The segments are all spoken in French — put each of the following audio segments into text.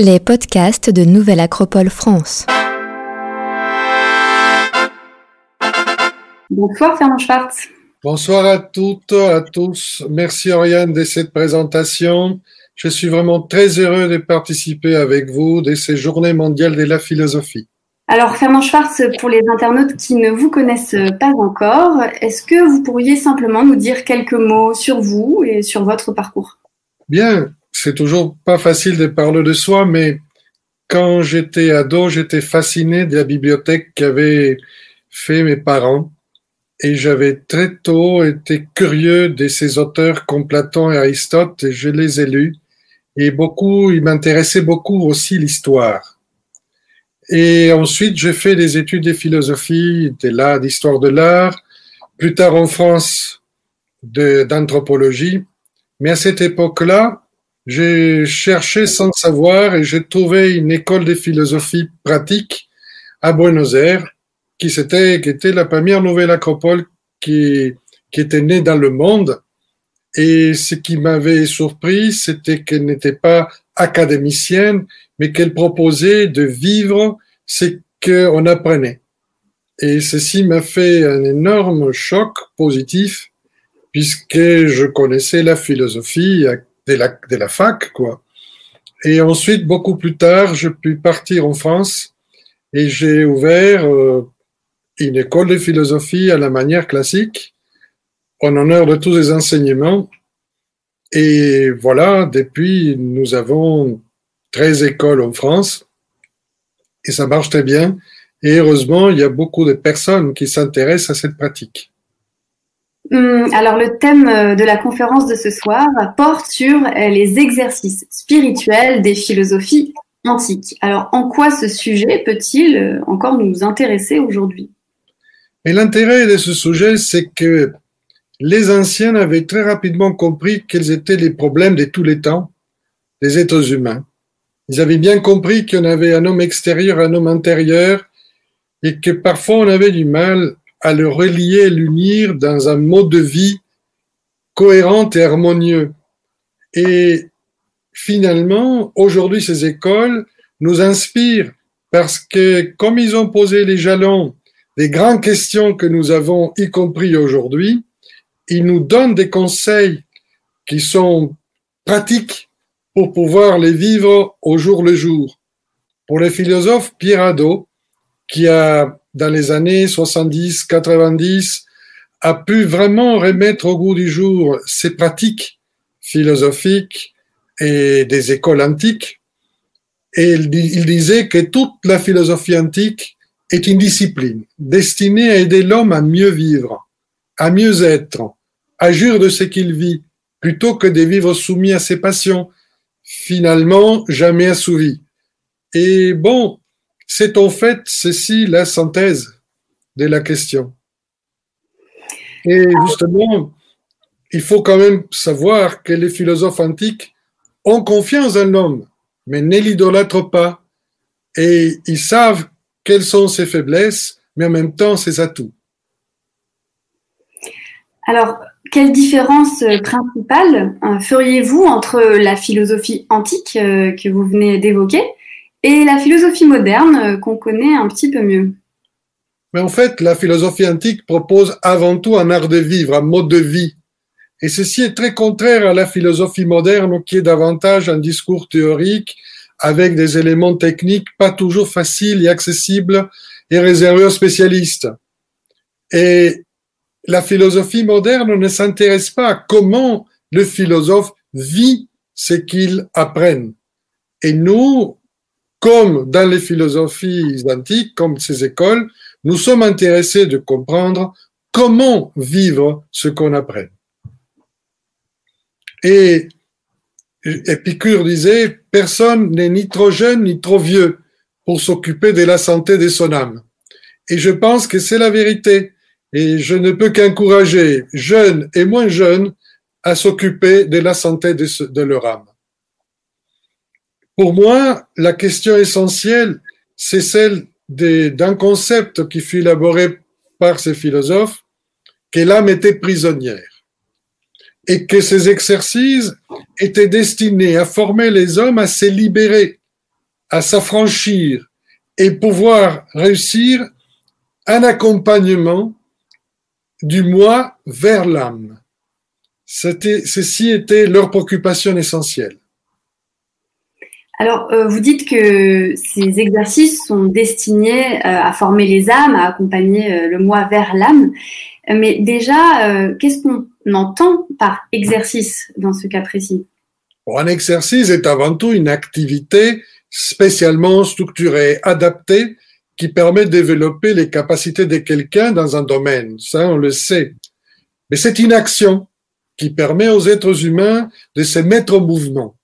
Les podcasts de Nouvelle Acropole France. Bonsoir Fernand Schwartz. Bonsoir à toutes, à tous. Merci Oriane de cette présentation. Je suis vraiment très heureux de participer avec vous de ces journées mondiales de la philosophie. Alors Fernand Schwartz, pour les internautes qui ne vous connaissent pas encore, est-ce que vous pourriez simplement nous dire quelques mots sur vous et sur votre parcours? Bien, c'est toujours pas facile de parler de soi, mais quand j'étais ado, j'étais fasciné de la bibliothèque qu'avaient fait mes parents et j'avais très tôt été curieux de ces auteurs comme Platon et Aristote et je les ai lus et beaucoup, il m'intéressait beaucoup aussi l'histoire. Et ensuite, j'ai fait des études de philosophie, de l'art, d'histoire de l'art, plus tard en France, d'anthropologie. Mais à cette époque-là, j'ai cherché sans savoir et j'ai trouvé une école de philosophie pratique à Buenos Aires qui, était, qui était la première nouvelle acropole qui, qui était née dans le monde. Et ce qui m'avait surpris, c'était qu'elle n'était pas académicienne, mais qu'elle proposait de vivre ce qu'on apprenait. Et ceci m'a fait un énorme choc positif, puisque je connaissais la philosophie de la, fac, quoi. Et ensuite, beaucoup plus tard, je puis partir en France et j'ai ouvert euh, une école de philosophie à la manière classique, en honneur de tous les enseignements. Et voilà, depuis, nous avons 13 écoles en France et ça marche très bien. Et heureusement, il y a beaucoup de personnes qui s'intéressent à cette pratique. Hum, alors le thème euh, de la conférence de ce soir porte sur euh, les exercices spirituels des philosophies antiques. Alors en quoi ce sujet peut-il euh, encore nous intéresser aujourd'hui? Et l'intérêt de ce sujet, c'est que les anciens avaient très rapidement compris quels étaient les problèmes de tous les temps des êtres humains. Ils avaient bien compris qu'on avait un homme extérieur, un homme intérieur, et que parfois on avait du mal à le relier, l'unir dans un mode de vie cohérent et harmonieux. Et finalement, aujourd'hui, ces écoles nous inspirent parce que comme ils ont posé les jalons des grandes questions que nous avons, y compris aujourd'hui, il nous donne des conseils qui sont pratiques pour pouvoir les vivre au jour le jour. Pour le philosophe Pierre Hadot, qui a, dans les années 70-90, a pu vraiment remettre au goût du jour ces pratiques philosophiques et des écoles antiques. Et il disait que toute la philosophie antique est une discipline destinée à aider l'homme à mieux vivre, à mieux être, à jurer de ce qu'il vit, plutôt que de vivre soumis à ses passions, finalement jamais assouvies. Et bon, c'est en fait ceci la synthèse de la question. Et justement, il faut quand même savoir que les philosophes antiques ont confiance en l'homme, mais ne l'idolâtrent pas. Et ils savent quelles sont ses faiblesses, mais en même temps ses atouts. Alors, quelle différence euh, principale euh, feriez-vous entre la philosophie antique euh, que vous venez d'évoquer et la philosophie moderne qu'on connaît un petit peu mieux Mais en fait, la philosophie antique propose avant tout un art de vivre, un mode de vie. Et ceci est très contraire à la philosophie moderne qui est davantage un discours théorique avec des éléments techniques pas toujours faciles et accessibles et réservés aux spécialistes. Et la philosophie moderne ne s'intéresse pas à comment le philosophe vit ce qu'il apprenne. Et nous, comme dans les philosophies antiques, comme ces écoles, nous sommes intéressés de comprendre comment vivre ce qu'on apprend. Et Épicure disait, personne n'est ni trop jeune ni trop vieux pour s'occuper de la santé de son âme. Et je pense que c'est la vérité. Et je ne peux qu'encourager jeunes et moins jeunes à s'occuper de la santé de, leur âme. Pour moi, la question essentielle, c'est celle d'un concept qui fut élaboré par ces philosophes, que l'âme était prisonnière et que ces exercices étaient destinés à former les hommes à se libérer à s'affranchir et pouvoir réussir un accompagnement du moi vers l'âme. Ceci était leur préoccupation essentielle. Alors, euh, vous dites que ces exercices sont destinés euh, à former les âmes, à accompagner euh, le moi vers l'âme. Mais déjà, qu'est-ce qu'on entend par exercice dans ce cas précis? Un exercice est avant tout une activité spécialement structurée, adaptée, qui permet de développer les capacités de quelqu'un dans un domaine. Ça, on le sait. Mais c'est une action qui permet aux êtres humains de se mettre en mouvement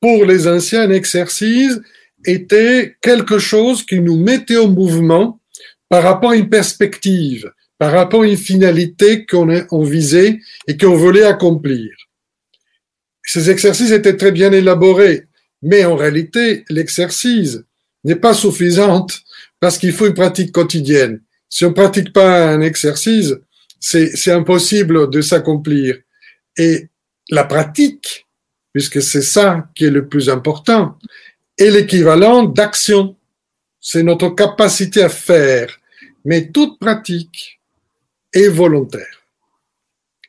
pour les anciens, un exercice était quelque chose qui nous mettait en mouvement par rapport à une perspective, par rapport à une finalité qu'on visait et qu'on voulait accomplir. Ces exercices étaient très bien élaborés, mais en réalité, l'exercice n'est pas suffisant parce qu'il faut une pratique quotidienne. Si on ne pratique pas un exercice, c'est impossible de s'accomplir. Et la pratique puisque c'est ça qui est le plus important, et l'équivalent d'action. C'est notre capacité à faire, mais toute pratique est volontaire.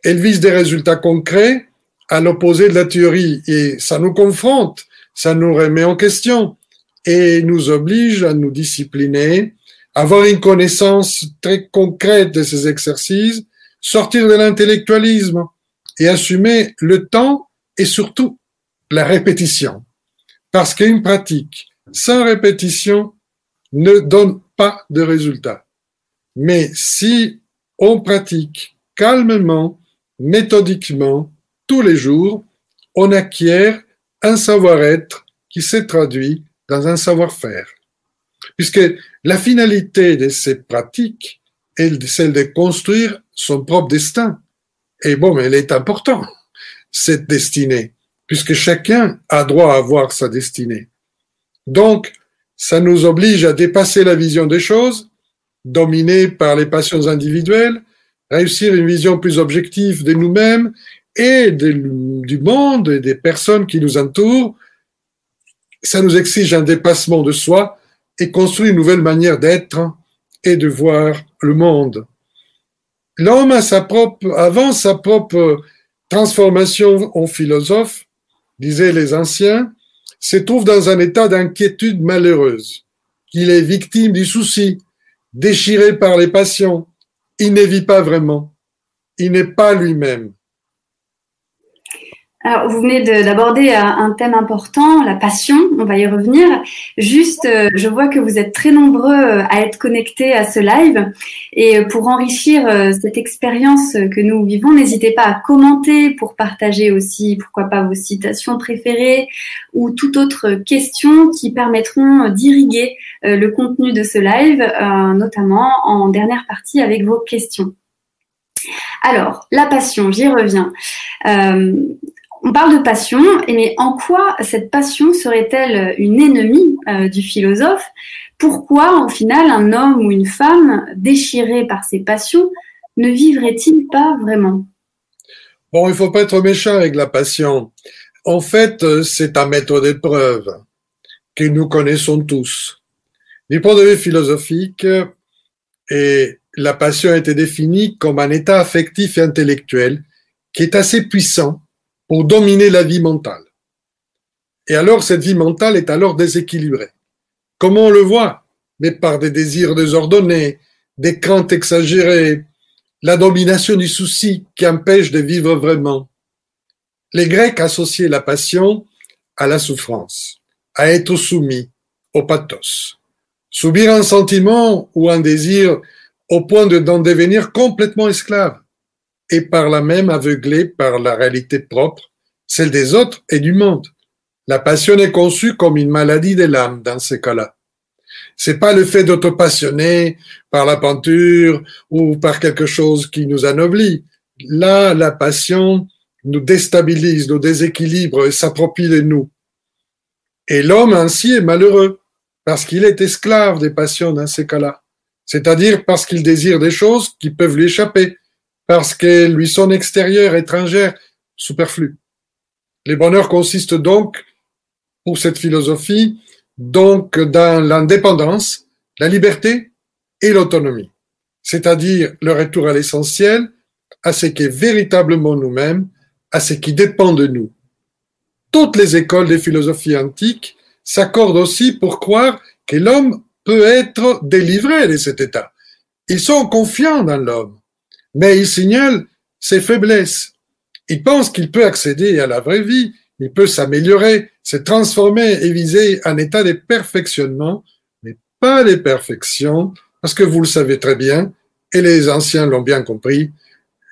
Elle vise des résultats concrets à l'opposé de la théorie, et ça nous confronte, ça nous remet en question, et nous oblige à nous discipliner, avoir une connaissance très concrète de ces exercices, sortir de l'intellectualisme et assumer le temps et surtout la répétition. Parce qu'une pratique sans répétition ne donne pas de résultat. Mais si on pratique calmement, méthodiquement, tous les jours, on acquiert un savoir-être qui s'est traduit dans un savoir-faire. Puisque la finalité de ces pratiques est celle de construire son propre destin. Et bon, mais elle est importante, cette destinée puisque chacun a droit à avoir sa destinée. Donc, ça nous oblige à dépasser la vision des choses, dominée par les passions individuelles, réussir une vision plus objective de nous-mêmes et du monde et des personnes qui nous entourent. Ça nous exige un dépassement de soi et construire une nouvelle manière d'être et de voir le monde. L'homme a sa propre, avant sa propre transformation en philosophe, disaient les anciens, se trouve dans un état d'inquiétude malheureuse, qu'il est victime du souci, déchiré par les passions, il ne vit pas vraiment, il n'est pas lui-même. Alors, vous venez d'aborder euh, un thème important, la passion, on va y revenir. Juste, euh, je vois que vous êtes très nombreux euh, à être connectés à ce live. Et pour enrichir cette expérience que nous vivons, n'hésitez pas à commenter pour partager aussi, pourquoi pas, vos citations préférées ou toute autre question qui permettront d'irriguer le contenu de ce live, notamment en dernière partie avec vos questions. Alors, la passion, j'y reviens. On parle de passion, mais en quoi cette passion serait-elle une ennemie euh, du philosophe? Pourquoi, au final, un homme ou une femme déchiré par ses passions ne vivrait-il pas vraiment? Bon, il faut pas être méchant avec la passion. En fait, euh, c'est un méthode d'épreuve que nous connaissons tous. Du point de vue philosophique, et la passion a été définie comme un état affectif et intellectuel qui est assez puissant pour dominer la vie mentale. Et alors cette vie mentale est alors déséquilibrée. Comment on le voit Mais par des désirs désordonnés, des craintes exagérées, la domination du souci qui empêche de vivre vraiment. Les Grecs associaient la passion à la souffrance, à être soumis au pathos. Subir un sentiment ou un désir au point d'en devenir complètement esclave et par là même aveuglé par la réalité propre, celle des autres et du monde. La passion est conçue comme une maladie de l'âme dans ces cas-là. C'est pas le fait d'être passionné par la peinture ou par quelque chose qui nous anoblit. Là, la passion nous déstabilise, nous déséquilibre et s'approprie de nous. Et l'homme ainsi est malheureux parce qu'il est esclave des passions dans ces cas-là. C'est-à-dire parce qu'il désire des choses qui peuvent lui échapper, parce qu'elles lui sont extérieures, étrangères, superflues. Les bonheurs consistent donc, pour cette philosophie, donc dans l'indépendance, la liberté et l'autonomie, c'est-à-dire le retour à l'essentiel, à ce qui est véritablement nous-mêmes, à ce qui dépend de nous. Toutes les écoles des philosophies antiques s'accordent aussi pour croire que l'homme peut être délivré de cet état. Ils sont confiants dans l'homme, mais ils signalent ses faiblesses. Ils pensent qu'il peut accéder à la vraie vie, il peut s'améliorer, se transformer et viser un état de perfectionnement, mais pas de perfection, parce que vous le savez très bien, et les anciens l'ont bien compris,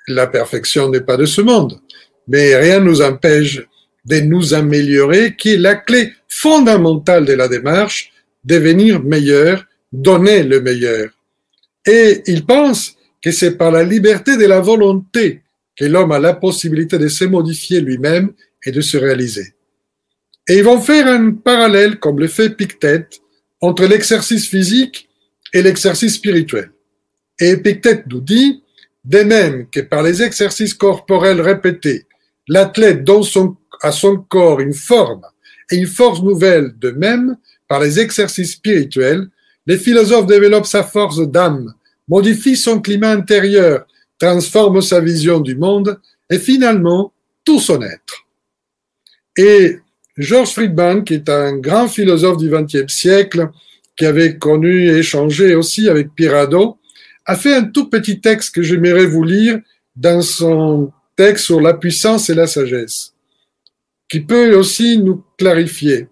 la perfection n'est pas de ce monde. Mais rien ne nous empêche de nous améliorer, qui est la clé fondamentale de la démarche, devenir meilleur, donner le meilleur. Et ils pensent que c'est par la liberté de la volonté que l'homme a la possibilité de se modifier lui-même et de se réaliser. Et ils vont faire un parallèle, comme le fait Pictet, entre l'exercice physique et l'exercice spirituel. Et Pictet nous dit, de même que par les exercices corporels répétés, l'athlète donne à son corps une forme et une force nouvelle de même, par les exercices spirituels, les philosophes développent sa force d'âme, modifient son climat intérieur, transforment sa vision du monde et finalement tout son être. Et George Friedman, qui est un grand philosophe du XXe siècle, qui avait connu et échangé aussi avec Pirado, a fait un tout petit texte que j'aimerais vous lire dans son texte sur la puissance et la sagesse, qui peut aussi nous clarifier.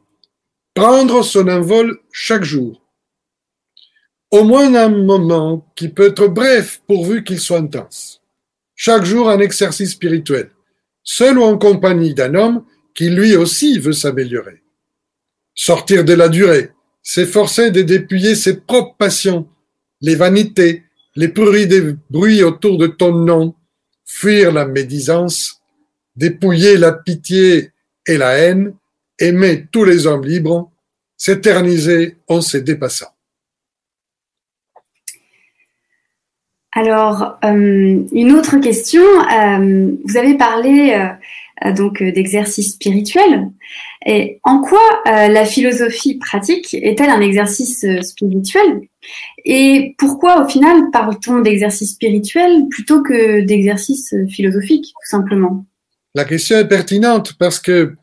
Prendre son envol chaque jour. Au moins un moment qui peut être bref pourvu qu'il soit intense. Chaque jour un exercice spirituel, seul ou en compagnie d'un homme qui lui aussi veut s'améliorer. Sortir de la durée, s'efforcer de dépouiller ses propres passions, les vanités, les bruits des bruits autour de ton nom, fuir la médisance, dépouiller la pitié et la haine, aimer tous les hommes libres, s'éterniser en se dépassant. Alors, euh, une autre question. Euh, vous avez parlé euh, donc d'exercice spirituel. Et en quoi la philosophie pratique est-elle un exercice spirituel? Et pourquoi, au final, parle-t-on d'exercice spirituel plutôt que d'exercice philosophique, tout simplement? La question est pertinente parce que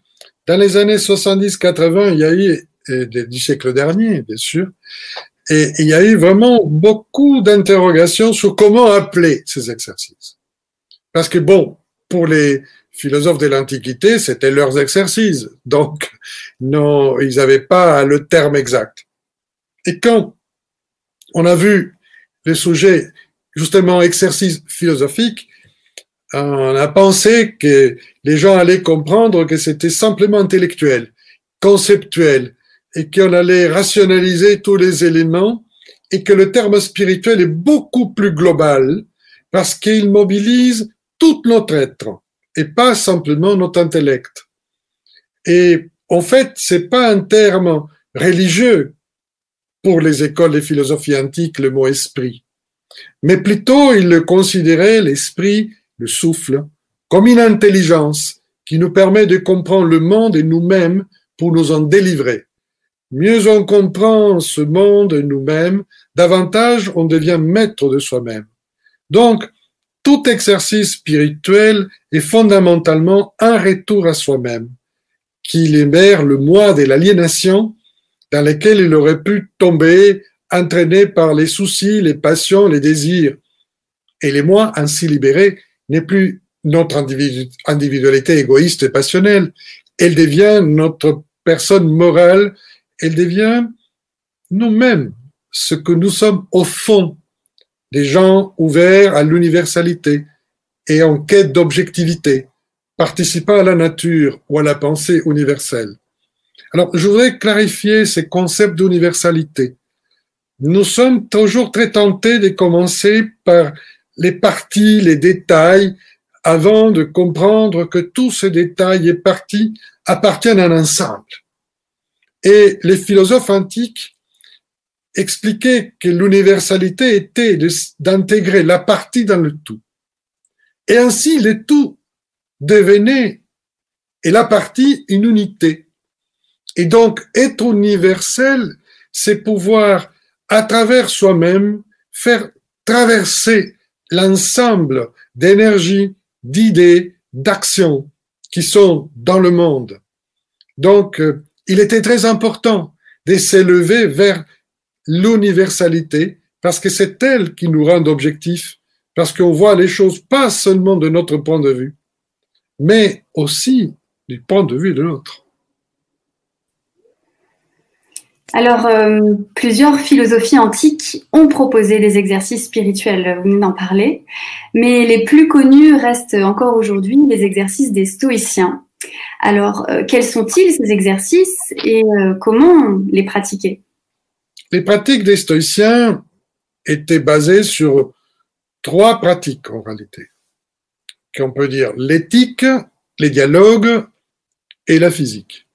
dans les années 70-80, il y a eu, du siècle dernier, bien sûr, et il y a eu vraiment beaucoup d'interrogations sur comment appeler ces exercices. Parce que bon, pour les philosophes de l'Antiquité, c'était leurs exercices. Donc, non, ils n'avaient pas le terme exact. Et quand on a vu le sujet, justement, exercice philosophique, on a pensé que les gens allaient comprendre que c'était simplement intellectuel, conceptuel, et qu'on allait rationaliser tous les éléments et que le terme spirituel est beaucoup plus global parce qu'il mobilise tout notre être et pas simplement notre intellect. Et en fait, c'est pas un terme religieux pour les écoles de philosophie antique, le mot esprit, mais plutôt il le considérait l'esprit, le souffle, comme une intelligence qui nous permet de comprendre le monde et nous-mêmes pour nous en délivrer. Mieux on comprend ce monde et nous-mêmes, davantage on devient maître de soi-même. Donc, tout exercice spirituel est fondamentalement un retour à soi-même, qui libère le moi de l'aliénation dans lequel il aurait pu tomber, entraîné par les soucis, les passions, les désirs. Et les moi ainsi libérés n'est plus notre individualité égoïste et passionnelle, elle devient notre personne morale elle devient nous-mêmes ce que nous sommes au fond, des gens ouverts à l'universalité et en quête d'objectivité, participant à la nature ou à la pensée universelle. Alors, je voudrais clarifier ces concepts d'universalité. Nous sommes toujours très tentés de commencer par les parties, les détails, avant de comprendre que tous ces détails et parties appartiennent à un ensemble. Et les philosophes antiques expliquaient que l'universalité était d'intégrer la partie dans le tout. Et ainsi, le tout devenait, et la partie, une unité. Et donc, être universel, c'est pouvoir, à travers soi-même, faire traverser l'ensemble d'énergie, d'idées, d'actions qui sont dans le monde. Donc, euh, il était très important de s'élever vers l'universalité parce que c'est elle qui nous rend objectifs, parce qu'on voit les choses pas seulement de notre point de vue, mais aussi du point de vue de l'autre. Alors, euh, plusieurs philosophies antiques ont proposé des exercices spirituels, vous venez d'en parler, mais les plus connus restent encore aujourd'hui les exercices des stoïciens. Alors, euh, quels sont-ils ces exercices et euh, comment les pratiquer? Les pratiques des stoïciens étaient basées sur trois pratiques en réalité, qu'on peut dire l'éthique, les dialogues et la physique.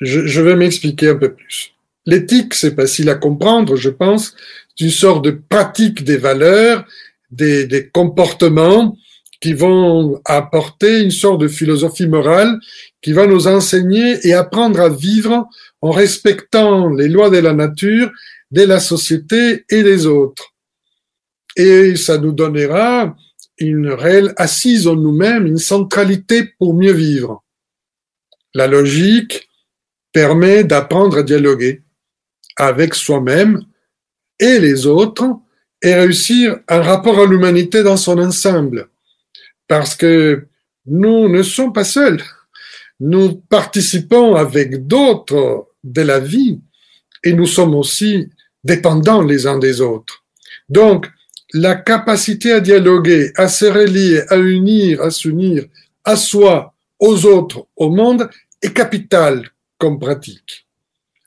Je, vais m'expliquer un peu plus. L'éthique, c'est facile à comprendre, je pense. C'est une sorte de pratique des valeurs, des, comportements qui vont apporter une sorte de philosophie morale qui va nous enseigner et apprendre à vivre en respectant les lois de la nature, de la société et des autres. Et ça nous donnera une réelle assise en nous-mêmes, une centralité pour mieux vivre. La logique permet d'apprendre à dialoguer avec soi-même et les autres et réussir un rapport à l'humanité dans son ensemble. Parce que nous ne sommes pas seuls. Nous participons avec d'autres de la vie et nous sommes aussi dépendants les uns des autres. Donc, la capacité à dialoguer, à se relier, à unir, à s'unir à soi, aux autres, au monde est capitale comme pratique.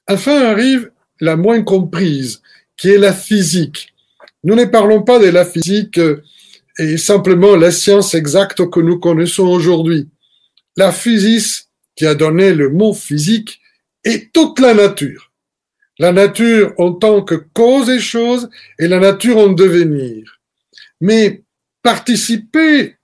Enfin arrive la moins comprise, qui est la physique. Nous ne parlons pas de la physique et simplement la science exacte que nous connaissons aujourd'hui. La physique, qui a donné le mot physique, est toute la nature. La nature en tant que cause des choses et la nature en devenir. Mais participer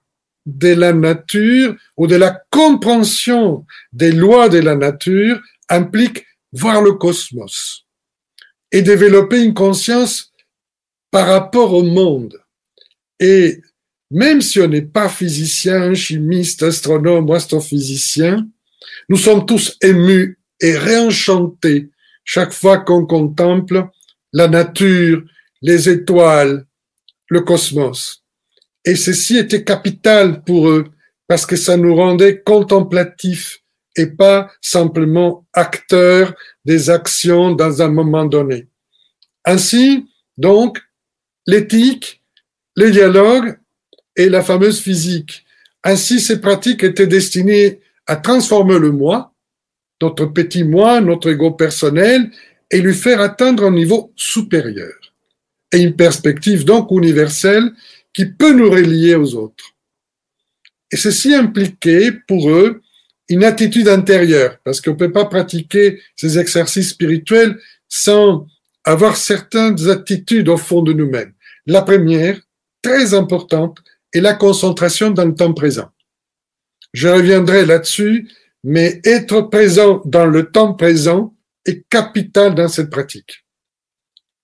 de la nature ou de la compréhension des lois de la nature implique voir le cosmos et développer une conscience par rapport au monde. Et même si on n'est pas physicien, chimiste, astronome ou astrophysicien, nous sommes tous émus et réenchantés chaque fois qu'on contemple la nature, les étoiles, le cosmos. Et ceci était capital pour eux parce que ça nous rendait contemplatifs et pas simplement acteurs des actions dans un moment donné. Ainsi, donc, l'éthique, les dialogues et la fameuse physique. Ainsi, ces pratiques étaient destinées à transformer le moi, notre petit moi, notre ego personnel, et lui faire atteindre un niveau supérieur. Et une perspective donc universelle qui peut nous relier aux autres. Et ceci impliquait pour eux une attitude intérieure, parce qu'on ne peut pas pratiquer ces exercices spirituels sans avoir certaines attitudes au fond de nous-mêmes. La première, très importante, est la concentration dans le temps présent. Je reviendrai là-dessus, mais être présent dans le temps présent est capital dans cette pratique.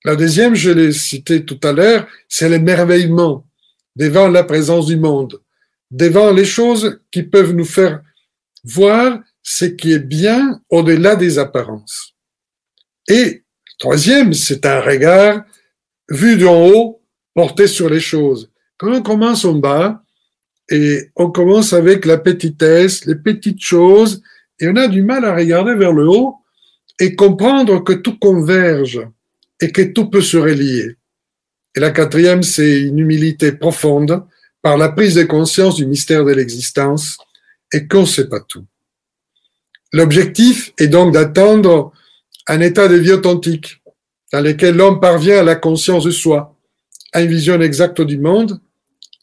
La deuxième, je l'ai cité tout à l'heure, c'est l'émerveillement devant la présence du monde, devant les choses qui peuvent nous faire voir ce qui est bien au-delà des apparences. Et troisième, c'est un regard vu d'en haut, porté sur les choses. Quand on commence en bas, et on commence avec la petitesse, les petites choses, et on a du mal à regarder vers le haut et comprendre que tout converge et que tout peut se relier. Et la quatrième, c'est une humilité profonde par la prise de conscience du mystère de l'existence et qu'on ne sait pas tout. L'objectif est donc d'atteindre un état de vie authentique dans lequel l'homme parvient à la conscience de soi, à une vision exacte du monde,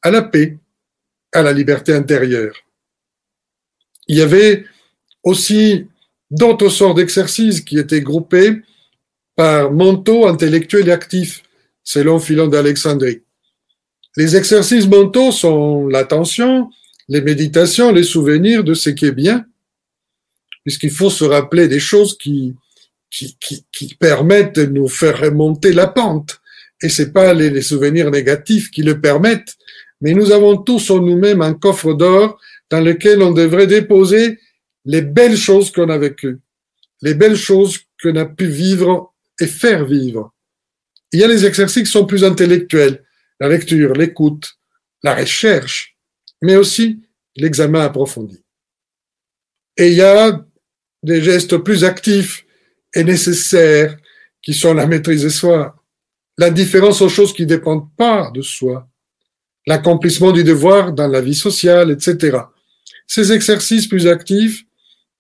à la paix, à la liberté intérieure. Il y avait aussi d'autres sortes d'exercices qui étaient groupés par mentaux intellectuels et actifs, selon Philon d'Alexandrie. Les exercices mentaux sont l'attention, les méditations, les souvenirs de ce qui est bien, puisqu'il faut se rappeler des choses qui, qui, permettent de nous faire remonter la pente. Et c'est pas les, souvenirs négatifs qui le permettent, mais nous avons tous en nous-mêmes un coffre d'or dans lequel on devrait déposer les belles choses qu'on a vécues, les belles choses qu'on a pu vivre et faire vivre. Il y a les exercices qui sont plus intellectuels, la lecture, l'écoute, la recherche, mais aussi l'examen approfondi. Et il y a des gestes plus actifs et nécessaires qui sont la maîtrise de soi, l'indifférence aux choses qui ne dépendent pas de soi, l'accomplissement du devoir dans la vie sociale, etc. Ces exercices plus actifs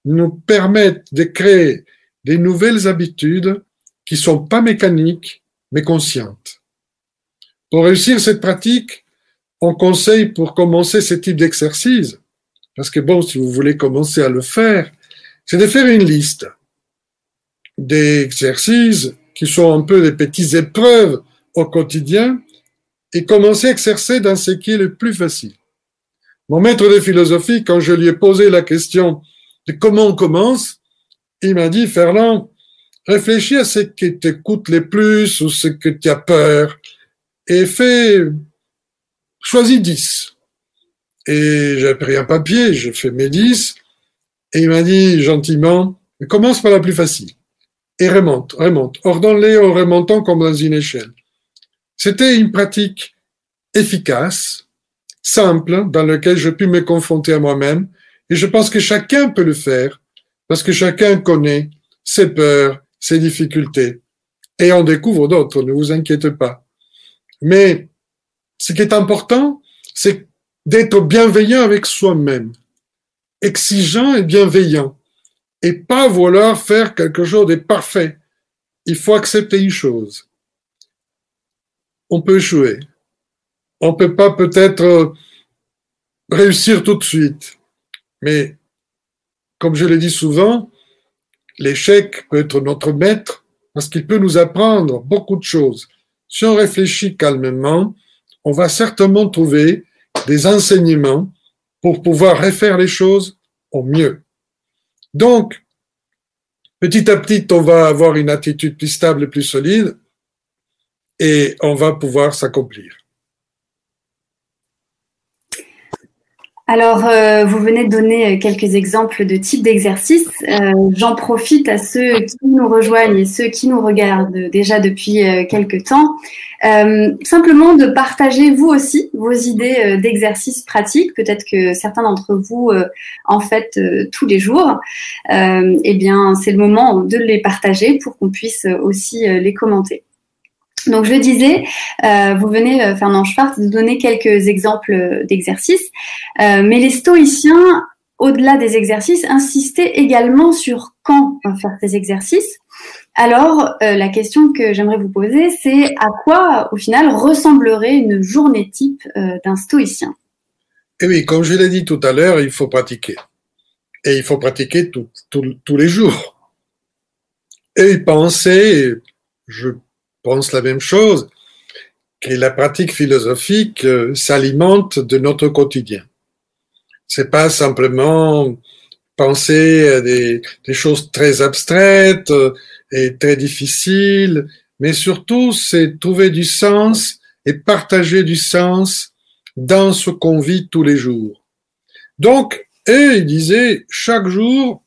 nous permettent de créer des nouvelles habitudes qui sont pas mécaniques, mais conscientes. Pour réussir cette pratique, on conseille pour commencer ce type d'exercice, parce que bon, si vous voulez commencer à le faire, c'est de faire une liste d'exercices qui sont un peu des petites épreuves au quotidien et commencer à exercer dans ce qui est le plus facile. Mon maître de philosophie, quand je lui ai posé la question de comment on commence, il m'a dit, Ferland, réfléchis à ce qui te coûte le plus ou ce que tu as peur et fais, choisis 10. Et j'ai pris un papier, j'ai fait mes 10 et il m'a dit gentiment, commence par la plus facile et remonte, remonte. Ordonne-les en remontant comme dans une échelle. C'était une pratique efficace, simple, dans laquelle je puis me confronter à moi-même et je pense que chacun peut le faire parce que chacun connaît ses peurs, ses difficultés. Et on découvre d'autres, ne vous inquiétez pas. Mais ce qui est important, c'est d'être bienveillant avec soi-même, exigeant et bienveillant, et pas vouloir faire quelque chose de parfait. Il faut accepter une chose. On peut échouer. On peut pas peut-être réussir tout de suite. Mais, comme je l'ai dit souvent, l'échec peut être notre maître parce qu'il peut nous apprendre beaucoup de choses. Si on réfléchit calmement, on va certainement trouver des enseignements pour pouvoir refaire les choses au mieux. Donc, petit à petit, on va avoir une attitude plus stable et plus solide et on va pouvoir s'accomplir. Alors, euh, vous venez de donner quelques exemples de types d'exercices. Euh, J'en profite à ceux qui nous rejoignent et ceux qui nous regardent déjà depuis euh, quelques temps, euh, simplement de partager vous aussi vos idées euh, d'exercices pratiques. Peut-être que certains d'entre vous en faites tous les jours. eh bien, c'est le moment de les partager pour qu'on puisse aussi les commenter. Donc je disais, euh, vous venez, euh, Fernand Schwartz, de donner quelques exemples d'exercices, euh, mais les stoïciens, au-delà des exercices, insistaient également sur quand faire ces exercices. Alors, la question que j'aimerais vous poser, c'est à quoi, au final, ressemblerait une journée type d'un stoïcien? Eh oui, comme je l'ai dit tout à l'heure, il faut pratiquer. Et il faut pratiquer tous les jours. Et penser, je pense la même chose, que la pratique philosophique euh, s'alimente de notre quotidien. C'est pas simplement penser à des, des, choses très abstraites euh, et très difficiles, mais surtout c'est trouver du sens et partager du sens dans ce qu'on vit tous les jours. Donc, et il disait, chaque jour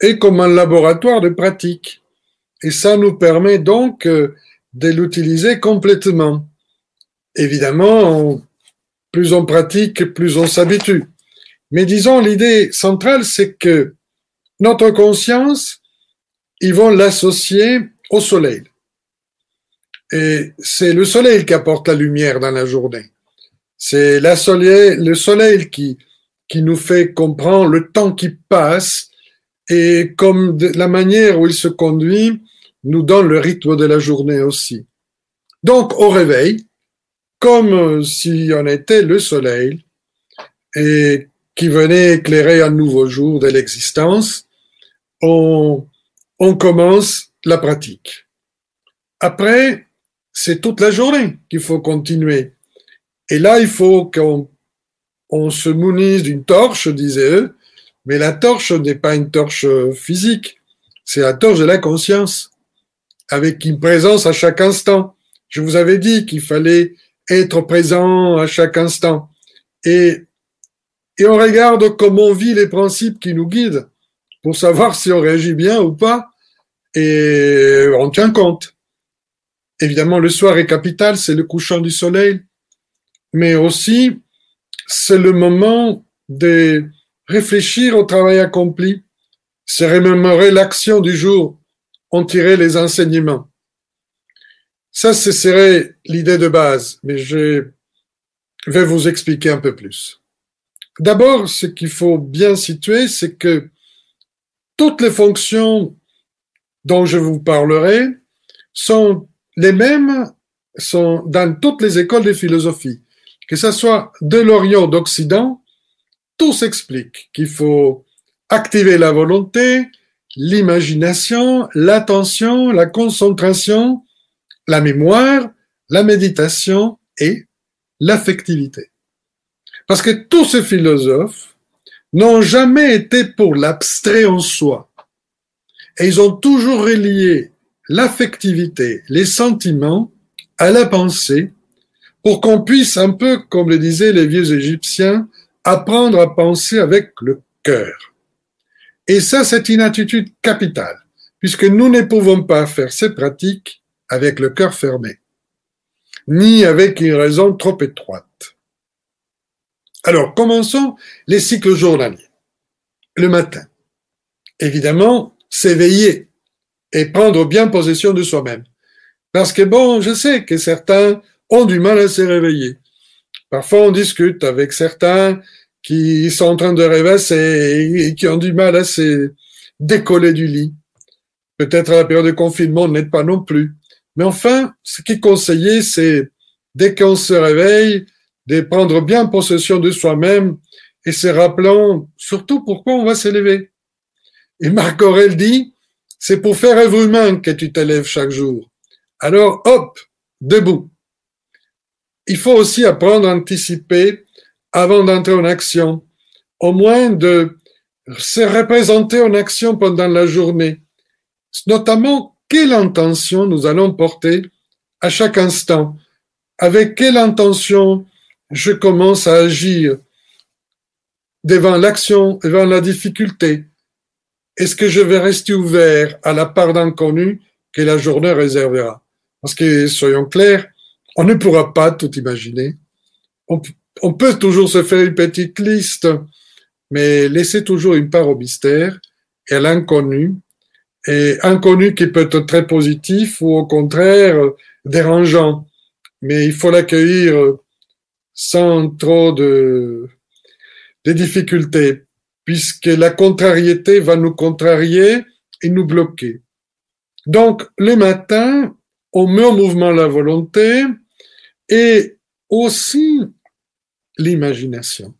est comme un laboratoire de pratique. Et ça nous permet donc euh, de l'utiliser complètement. Évidemment, plus on pratique, plus on s'habitue. Mais disons, l'idée centrale, c'est que notre conscience, ils vont l'associer au soleil. Et c'est le soleil qui apporte la lumière dans la journée. C'est le soleil qui, qui nous fait comprendre le temps qui passe et comme la manière où il se conduit nous donne le rythme de la journée aussi. Donc, au réveil, comme si on était le soleil et qui venait éclairer un nouveau jour de l'existence, on, on commence la pratique. Après, c'est toute la journée qu'il faut continuer. Et là, il faut qu'on on se munisse d'une torche, disait eux, Mais la torche n'est pas une torche physique, c'est la torche de la conscience, avec une présence à chaque instant. Je vous avais dit qu'il fallait être présent à chaque instant. Et, on regarde comment on vit les principes qui nous guident pour savoir si on réagit bien ou pas. Et on tient compte. Évidemment, le soir est capital, c'est le couchant du soleil, mais aussi c'est le moment de réfléchir au travail accompli, se remémorer l'action du jour, en tirer les enseignements. Ça, ce serait l'idée de base, mais je vais vous expliquer un peu plus. D'abord, ce qu'il faut bien situer, c'est que toutes les fonctions dont je vous parlerai sont les mêmes sont dans toutes les écoles de philosophie. Que ce soit de l'Orient d'Occident, tout s'explique qu'il faut activer la volonté, l'imagination, l'attention, la concentration, la mémoire, la méditation et l'affectivité. Parce que tous ces philosophes n'ont jamais été pour l'abstrait en soi. Et ils ont toujours relié l'affectivité, les sentiments à la pensée pour qu'on puisse un peu, comme le disaient les vieux Égyptiens, apprendre à penser avec le cœur. Et ça, c'est une attitude capitale, puisque nous ne pouvons pas faire ces pratiques avec le cœur fermé, ni avec une raison trop étroite. Alors, commençons les cycles journaliers. Le matin. Évidemment, s'éveiller et prendre bien possession de soi-même. Parce que bon, je sais que certains ont du mal à se réveiller. Parfois, on discute avec certains qui sont en train de rêvasser et qui ont du mal à se décoller du lit. Peut-être à la période de confinement, on n'aide pas non plus. Mais enfin, ce qui est conseillé, c'est dès qu'on se réveille, de prendre bien possession de soi-même et se rappelant surtout pourquoi on va s'élever. Et Marc Aurel dit, c'est pour faire œuvre humaine que tu t'élèves chaque jour. Alors, hop, debout. Il faut aussi apprendre à anticiper avant d'entrer en action, au moins de se représenter en action pendant la journée, notamment quelle intention nous allons porter à chaque instant, avec quelle intention je commence à agir devant l'action, devant la difficulté, est-ce que je vais rester ouvert à la part d'inconnu que la journée réservera? Parce que, soyons clairs, on ne pourra pas tout imaginer. On, peut toujours se faire une petite liste, mais laisser toujours une part au mystère et à l'inconnu. Et inconnu qui peut être très positif ou au contraire dérangeant. Mais il faut l'accueillir sans trop de difficultés puisque la contrariété va nous contrarier et nous bloquer. Donc, le matin, on met en mouvement la volonté et aussi l'imagination.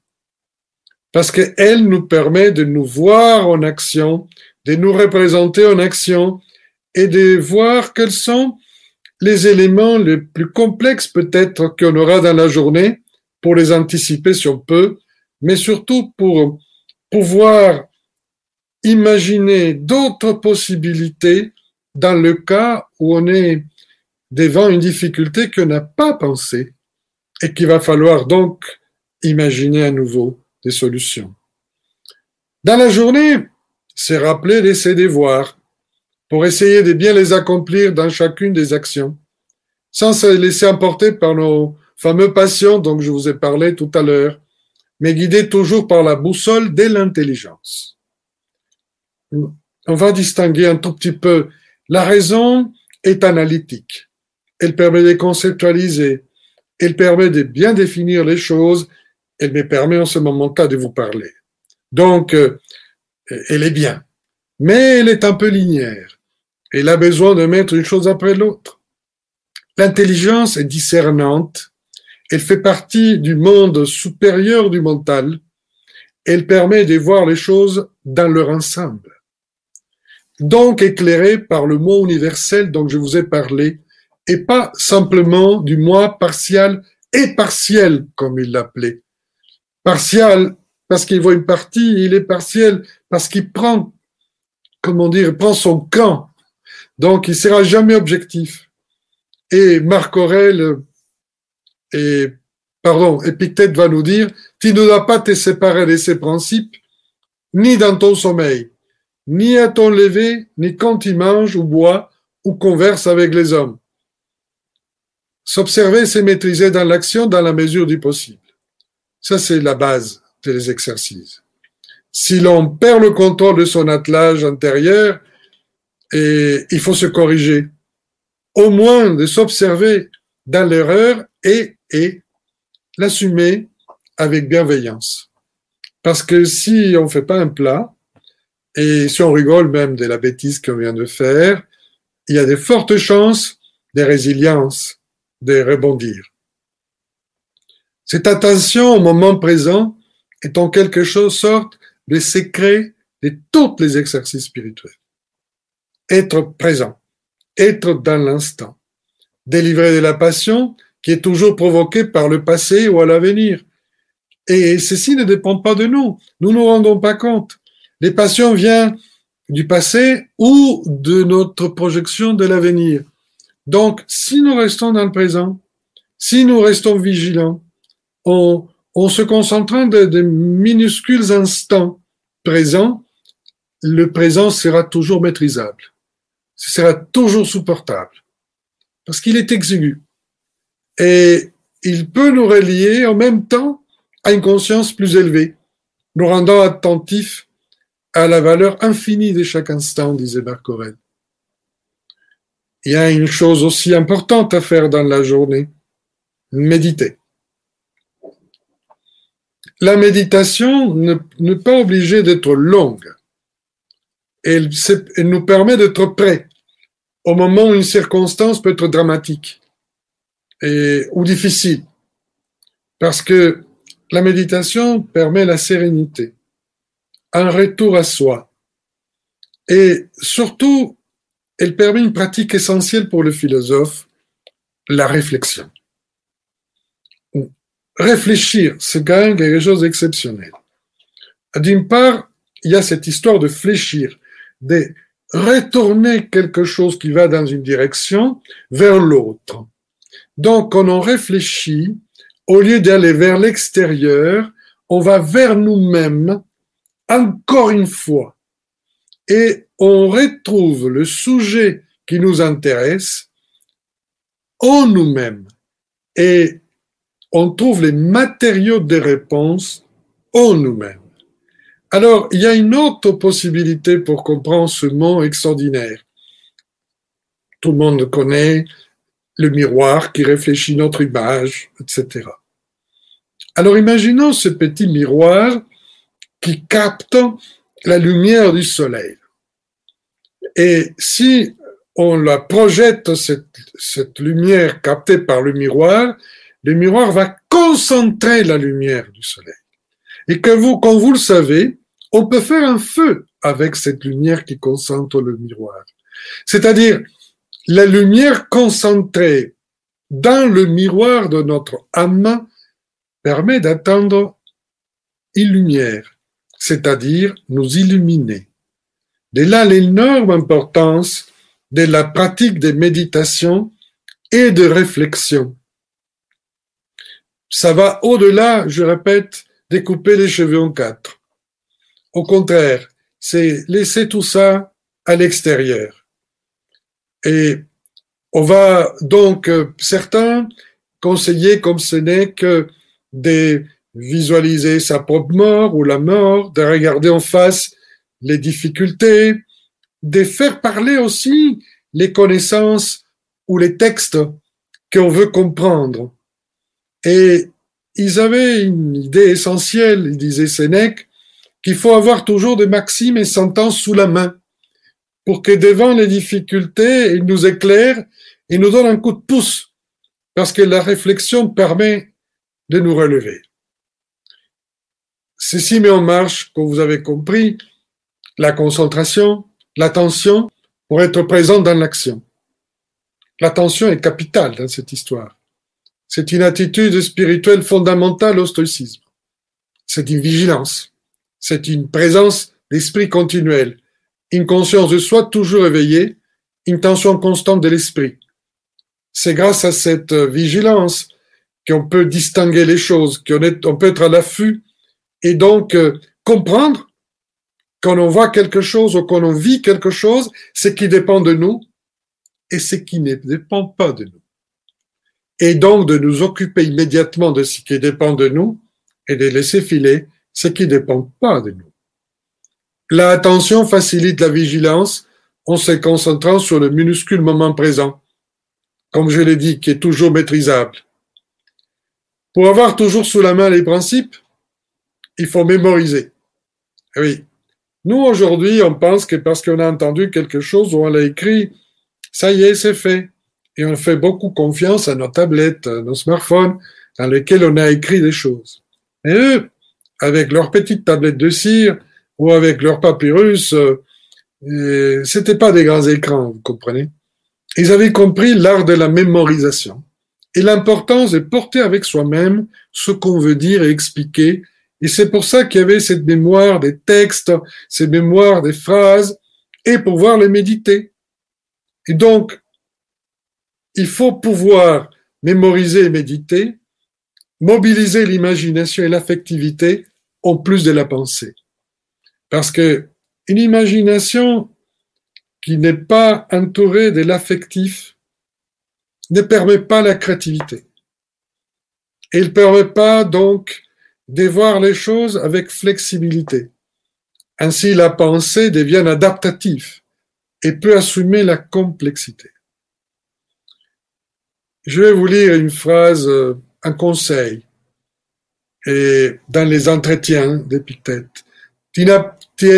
Parce qu'elle nous permet de nous voir en action, de nous représenter en action et de voir quels sont les éléments les plus complexes peut-être qu'on aura dans la journée pour les anticiper si on peut, mais surtout pour pouvoir imaginer d'autres possibilités dans le cas où on est devant une difficulté qu'on n'a pas pensé et qu'il va falloir donc imaginer à nouveau des solutions. Dans la journée, c'est rappeler les devoirs pour essayer de bien les accomplir dans chacune des actions, sans se laisser emporter par nos fameux passions dont je vous ai parlé tout à l'heure, mais guidé toujours par la boussole de l'intelligence. On va distinguer un tout petit peu. La raison est analytique. Elle permet de conceptualiser. Elle permet de bien définir les choses. Elle me permet en ce moment-là de vous parler. Donc, euh, elle est bien. Mais elle est un peu linéaire. Elle a besoin de mettre une chose après l'autre. L'intelligence est discernante elle fait partie du monde supérieur du mental. Elle permet de voir les choses dans leur ensemble. Donc éclairée par le mot universel dont je vous ai parlé, et pas simplement du moi partial et partiel, comme il l'appelait. Partial parce qu'il voit une partie, il est partiel parce qu'il prend, comment dire, prend son camp. Donc, il sera jamais objectif. Et Marc Aurèle et, pardon, Épictète va nous dire, tu ne dois pas te séparer de ces principes, ni dans ton sommeil, ni à ton lever, ni quand tu manges ou bois ou converse avec les hommes. S'observer, c'est maîtriser dans l'action dans la mesure du possible. Ça, c'est la base des exercices. Si l'on perd le contrôle de son attelage intérieur, et il faut se corriger. Au moins de s'observer dans l'erreur et, et l'assumer avec bienveillance. Parce que si on ne fait pas un plat, et si on rigole même de la bêtise qu'on vient de faire, il y a de fortes chances de résilience, de rebondir. Cette attention au moment présent est en quelque sorte le secret de tous les exercices spirituels. Être présent, être dans l'instant, délivrer de la passion qui est toujours provoquée par le passé ou à l'avenir. Et ceci ne dépend pas de nous. Nous ne nous rendons pas compte. Les passions viennent du passé ou de notre projection de l'avenir. Donc, si nous restons dans le présent, si nous restons vigilants, en, se concentrant de, minuscules instants présents, le présent sera toujours maîtrisable. Ce sera toujours supportable. Parce qu'il est exigu. Et il peut nous relier en même temps à une conscience plus élevée, nous rendant attentifs à la valeur infinie de chaque instant, disait Marc Aurèle. Il y a une chose aussi importante à faire dans la journée, méditer. La méditation n'est pas obligée d'être longue. Elle, nous permet d'être prêts au moment où une circonstance peut être dramatique ou difficile. Parce que la méditation permet la sérénité, un retour à soi. Et surtout, elle permet une pratique essentielle pour le philosophe, la réflexion. Réfléchir, c'est quand même quelque chose d'exceptionnel. D'une part, il y a cette histoire de fléchir, de retourner quelque chose qui va dans une direction vers l'autre. Donc, quand on réfléchit, au lieu d'aller vers l'extérieur, on va vers nous-mêmes encore une fois. Et on retrouve le sujet qui nous intéresse en nous-mêmes. Et on trouve les matériaux de réponse en nous-mêmes. Alors, il y a une autre possibilité pour comprendre ce mot extraordinaire. Tout le monde connaît le miroir qui réfléchit notre image, etc. Alors imaginons ce petit miroir qui capte la lumière du soleil. Et si on la projette, cette, lumière captée par le miroir, le miroir va concentrer la lumière du soleil. Et que vous, comme vous le savez, on peut faire un feu avec cette lumière qui concentre le miroir. C'est-à-dire, la lumière concentrée dans le miroir de notre âme permet d'atteindre une lumière, c'est-à-dire nous illuminer. De là l'énorme importance de la pratique de méditation et de réflexion. Ça va au-delà, je répète, découper les cheveux en quatre. Au contraire, c'est laisser tout ça à l'extérieur. Et on va donc, euh, certains conseiller comme ce n'est que de visualiser sa propre mort ou la mort, de regarder en face les difficultés, de faire parler aussi les connaissances ou les textes qu'on veut comprendre. Et ils avaient une idée essentielle, disait Sénèque, qu'il faut avoir toujours des maximes et sentences sous la main pour que devant les difficultés, ils nous éclairent et nous donnent un coup de pouce parce que la réflexion permet de nous relever. Ceci met en marche, comme vous avez compris, la concentration, l'attention pour être présent dans l'action. L'attention est capitale dans cette histoire. C'est une attitude spirituelle fondamentale au stoïcisme. c'est une vigilance, c'est une présence d'esprit continuel, une conscience de soi toujours éveillée, une tension constante de l'esprit. C'est grâce à cette vigilance qu'on peut distinguer les choses, qu'on on peut être à l'affût et donc euh, comprendre quand on voit quelque chose ou quand on vit quelque chose, ce qui dépend de nous et ce qui ne dépend pas de nous. Et donc de nous occuper immédiatement de ce qui dépend de nous et de laisser filer ce qui ne dépend pas de nous. L'attention facilite la vigilance en se concentrant sur le minuscule moment présent, comme je l'ai dit, qui est toujours maîtrisable. Pour avoir toujours sous la main les principes, il faut mémoriser. Eh oui. Nous, aujourd'hui, on pense que parce qu'on a entendu quelque chose ou on l'a écrit, ça y est, c'est fait. Et on fait beaucoup confiance à nos tablettes, nos smartphones, dans lesquels on a écrit des choses. Et eux, avec leurs petites tablettes de cire ou avec leur papyrus, euh, c'était pas des grands écrans, vous comprenez? Ils avaient compris l'art de la mémorisation et l'importance de porter avec soi-même ce qu'on veut dire et expliquer et c'est pour ça qu'il y avait cette mémoire des textes, cette mémoire des phrases, et pouvoir les méditer. Et donc, il faut pouvoir mémoriser et méditer, mobiliser l'imagination et l'affectivité en plus de la pensée. Parce que une imagination qui n'est pas entourée de l'affectif ne permet pas la créativité. Et il ne permet pas donc de voir les choses avec flexibilité. Ainsi, la pensée devient adaptative et peut assumer la complexité. Je vais vous lire une phrase, euh, un conseil, et dans les entretiens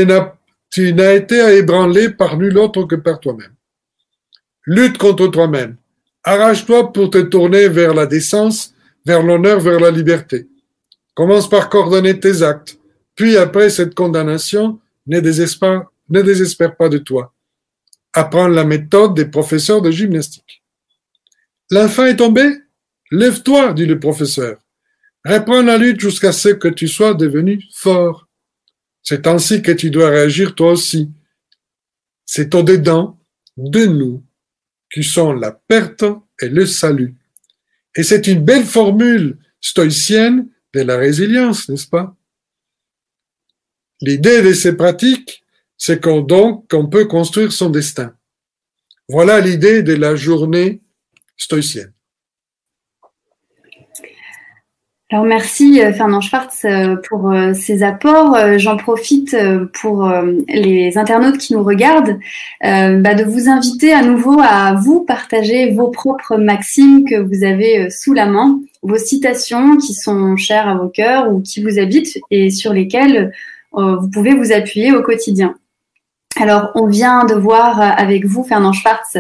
n'as, tu n'as été ébranlé par nul autre que par toi-même. Lutte contre toi-même. Arrache-toi pour te tourner vers la décence, vers l'honneur, vers la liberté. Commence par coordonner tes actes. Puis après cette condamnation, ne désespère, pas de toi. Apprends la méthode des professeurs de gymnastique. L'enfant est tombé? Lève-toi, dit le professeur. Reprends la lutte jusqu'à ce que tu sois devenu fort. C'est ainsi que tu dois réagir toi aussi. C'est au-dedans de nous qui sont la perte et le salut. Et c'est une belle formule stoïcienne de la résilience, n'est-ce pas? L'idée de ces pratiques, c'est qu'on donc qu'on peut construire son destin. Voilà l'idée de la journée stoïcienne. Alors merci euh, Fernand Schwartz euh, pour euh, ces apports. J'en profite pour les internautes qui nous regardent bah, de vous inviter à nouveau à vous partager vos propres maximes que vous avez sous la main, vos citations qui sont chères à vos cœurs ou qui vous habitent et sur lesquelles vous pouvez vous appuyer au quotidien. Alors, on vient de voir avec vous, Fernand Schwartz,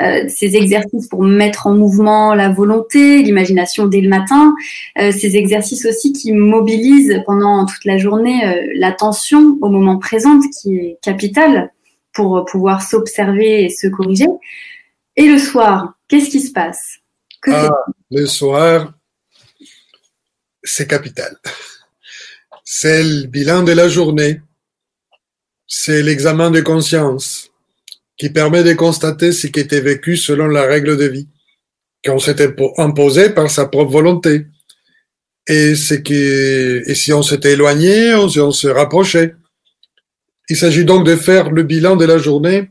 euh, ces exercices pour mettre en mouvement la volonté, l'imagination dès le matin, euh, ces exercices aussi qui mobilisent pendant toute la journée euh, l'attention au moment présent, qui est capital pour pouvoir s'observer et se corriger. Et le soir, qu'est-ce qui se passe? Ah, Le soir, c'est capital. C'est le bilan de la journée c'est l'examen de conscience qui permet de constater ce qui était vécu selon la règle de vie qu'on s'était imposé par sa propre volonté. Et, qui, et si on s'était éloigné, si on se rapprochait. Il s'agit donc de faire le bilan de la journée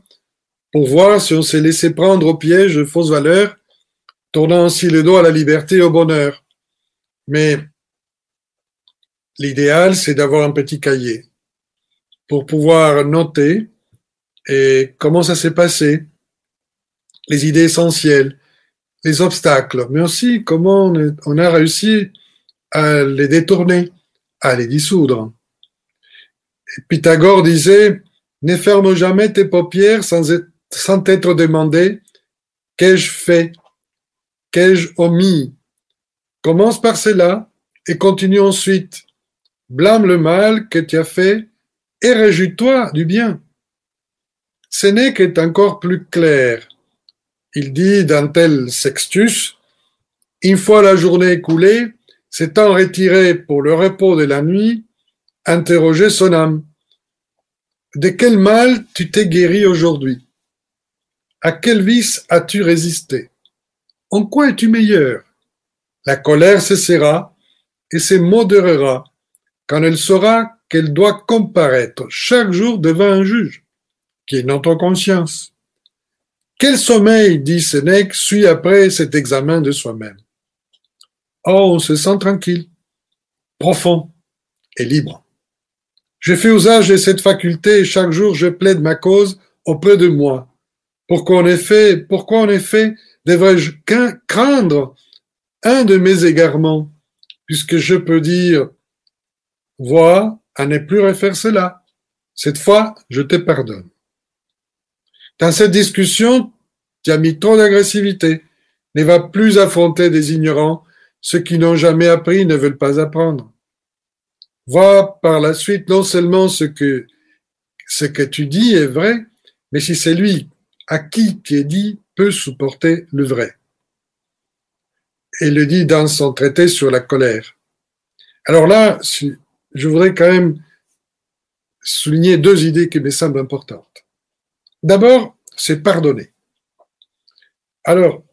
pour voir si on s'est laissé prendre au piège de fausses valeurs, tournant ainsi le dos à la liberté et au bonheur. Mais l'idéal, c'est d'avoir un petit cahier pour pouvoir noter et comment ça s'est passé, les idées essentielles, les obstacles, mais aussi comment on a réussi à les détourner, à les dissoudre. Pythagore disait, ne ferme jamais tes paupières sans, sans t'être demandé qu'ai-je fait, qu'ai-je omis? Commence par cela et continue ensuite. Blâme le mal que tu as fait et réjouis-toi du bien. Sénèque est encore plus clair. Il dit dans tel Sextus, une fois la journée écoulée, s'étant retiré pour le repos de la nuit, interrogeait son âme. De quel mal tu t'es guéri aujourd'hui? À quel vice as-tu résisté? En quoi es-tu meilleur? La colère cessera et se modérera quand elle saura qu'elle doit comparaître chaque jour devant un juge, qui est notre conscience. Quel sommeil, dit Sénèque, suit après cet examen de soi-même Oh, on se sent tranquille, profond et libre. Je fais usage de cette faculté et chaque jour je plaide ma cause auprès de moi. Pourquoi en effet, pourquoi en effet devrais-je craindre un de mes égarements, puisque je peux dire, vois, à ne plus refaire cela. Cette fois, je te pardonne. Dans cette discussion, tu as mis trop d'agressivité. Ne va plus affronter des ignorants. Ceux qui n'ont jamais appris ne veulent pas apprendre. Vois par la suite non seulement ce que, ce que tu dis est vrai, mais si c'est lui à qui tu es dit peut supporter le vrai. Et le dit dans son traité sur la colère. Alors là, je voudrais quand même souligner deux idées qui me semblent importantes. D'abord, c'est pardonner. Alors,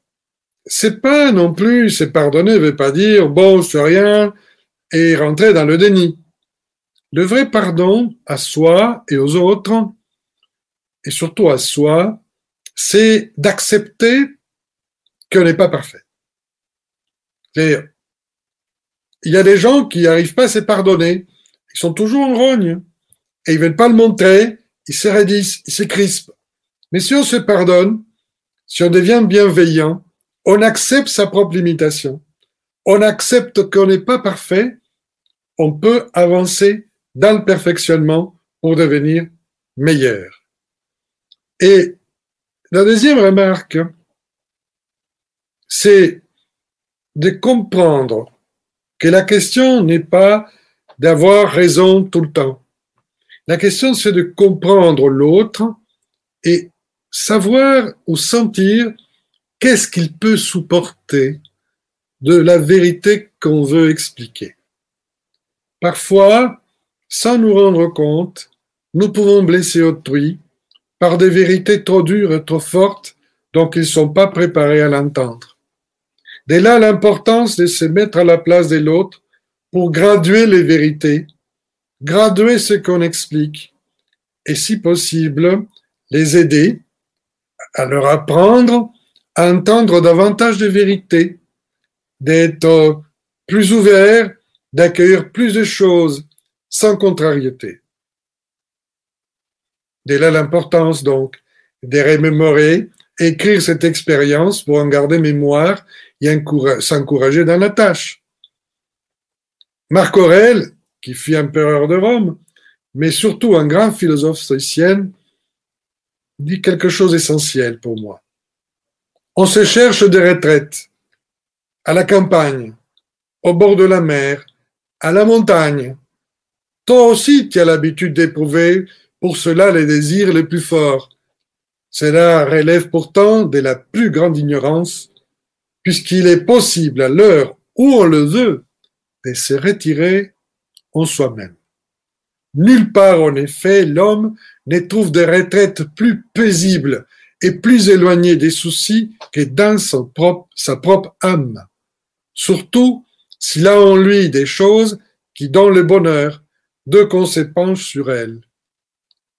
c'est pas non plus, c'est pardonner ne veut pas dire bon, c'est rien et rentrer dans le déni. Le vrai pardon à soi et aux autres, et surtout à soi, c'est d'accepter qu'on n'est pas parfait. Il y a des gens qui n'arrivent pas à se pardonner, ils sont toujours en rogne, et ils veulent pas le montrer, ils se raidissent, ils se crispent. Mais si on se pardonne, si on devient bienveillant, on accepte sa propre limitation, on accepte qu'on n'est pas parfait, on peut avancer dans le perfectionnement pour devenir meilleur. Et la deuxième remarque, c'est de comprendre que la question n'est pas d'avoir raison tout le temps. La question, c'est de comprendre l'autre et savoir ou sentir qu'est-ce qu'il peut supporter de la vérité qu'on veut expliquer. Parfois, sans nous rendre compte, nous pouvons blesser autrui par des vérités trop dures et trop fortes dont ils ne sont pas préparés à l'entendre. Dès là l'importance de se mettre à la place de l'autre pour graduer les vérités, graduer ce qu'on explique et si possible les aider à leur apprendre à entendre davantage de vérités, d'être plus ouverts, d'accueillir plus de choses sans contrariété. Dès là l'importance donc de remémorer, écrire cette expérience pour en garder mémoire et s'encourager dans la tâche. Marc Aurèle, qui fut empereur de Rome, mais surtout un grand philosophe stoïcien, dit quelque chose d'essentiel pour moi. On se cherche des retraites, à la campagne, au bord de la mer, à la montagne. Toi aussi, tu as l'habitude d'éprouver pour cela les désirs les plus forts. Cela relève pourtant de la plus grande ignorance, puisqu'il est possible à l'heure où on le veut de se retirer en soi-même. Nulle part, en effet, l'homme ne trouve des retraites plus paisibles et plus éloignées des soucis que dans sa propre âme. Surtout s'il a en lui des choses qui donnent le bonheur, de qu'on sur elles.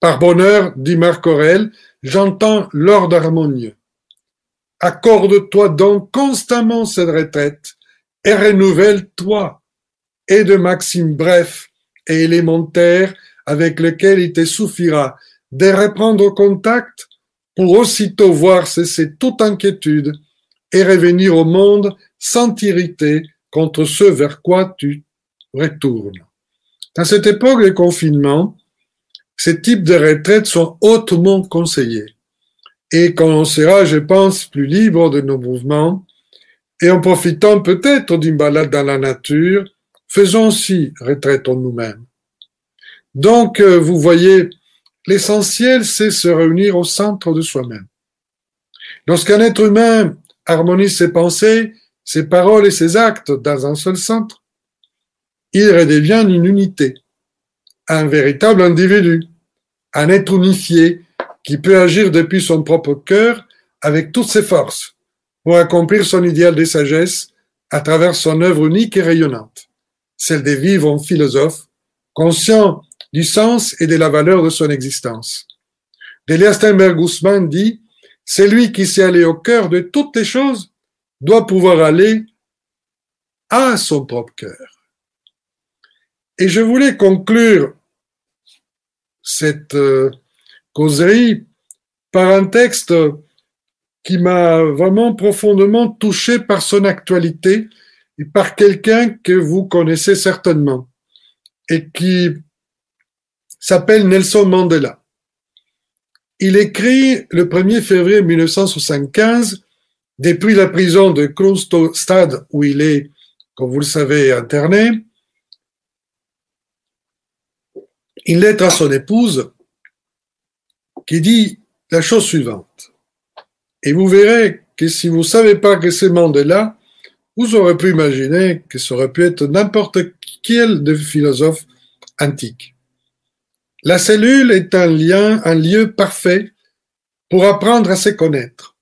Par bonheur, dit Marc Aurèle, j'entends l'ordre harmonieux. Accorde-toi donc constamment cette retraite et renouvelle-toi. Et de maximes brefs et élémentaires avec lesquels il te suffira de reprendre contact pour aussitôt voir cesser toute inquiétude et revenir au monde sans t'irriter contre ce vers quoi tu retournes. Dans cette époque de confinement, ces types de retraites sont hautement conseillés. Et quand on sera, je pense, plus libre de nos mouvements, et en profitant peut-être d'une balade dans la nature, faisons aussi retraite nous-mêmes. Donc, euh, vous voyez, l'essentiel, c'est se réunir au centre de soi-même. Lorsqu'un être humain harmonise ses pensées, ses paroles et ses actes dans un seul centre, il redevient une unité, un véritable individu, un être unifié qui peut agir depuis son propre cœur avec toutes ses forces pour accomplir son idéal de sagesse à travers son œuvre unique et rayonnante, celle des vivants philosophes, conscients du sens et de la valeur de son existence. Delia Steinberg-Guzman dit, c'est lui qui sait aller au cœur de toutes les choses, doit pouvoir aller à son propre cœur. Et je voulais conclure cette euh, causerie par un texte qui m'a vraiment profondément touché par son actualité et par quelqu'un que vous connaissez certainement et qui s'appelle Nelson Mandela. Il écrit le 1er février 1975, depuis la prison de Kronstad où il est, comme vous le savez, interné, une lettre à son épouse qui dit la chose suivante. Et vous verrez que si vous ne savez pas que c'est Mandela, vous aurez pu imaginer que ça aurait pu être n'importe quel de philosophe antique. La cellule est un lien, un lieu parfait pour apprendre à se connaître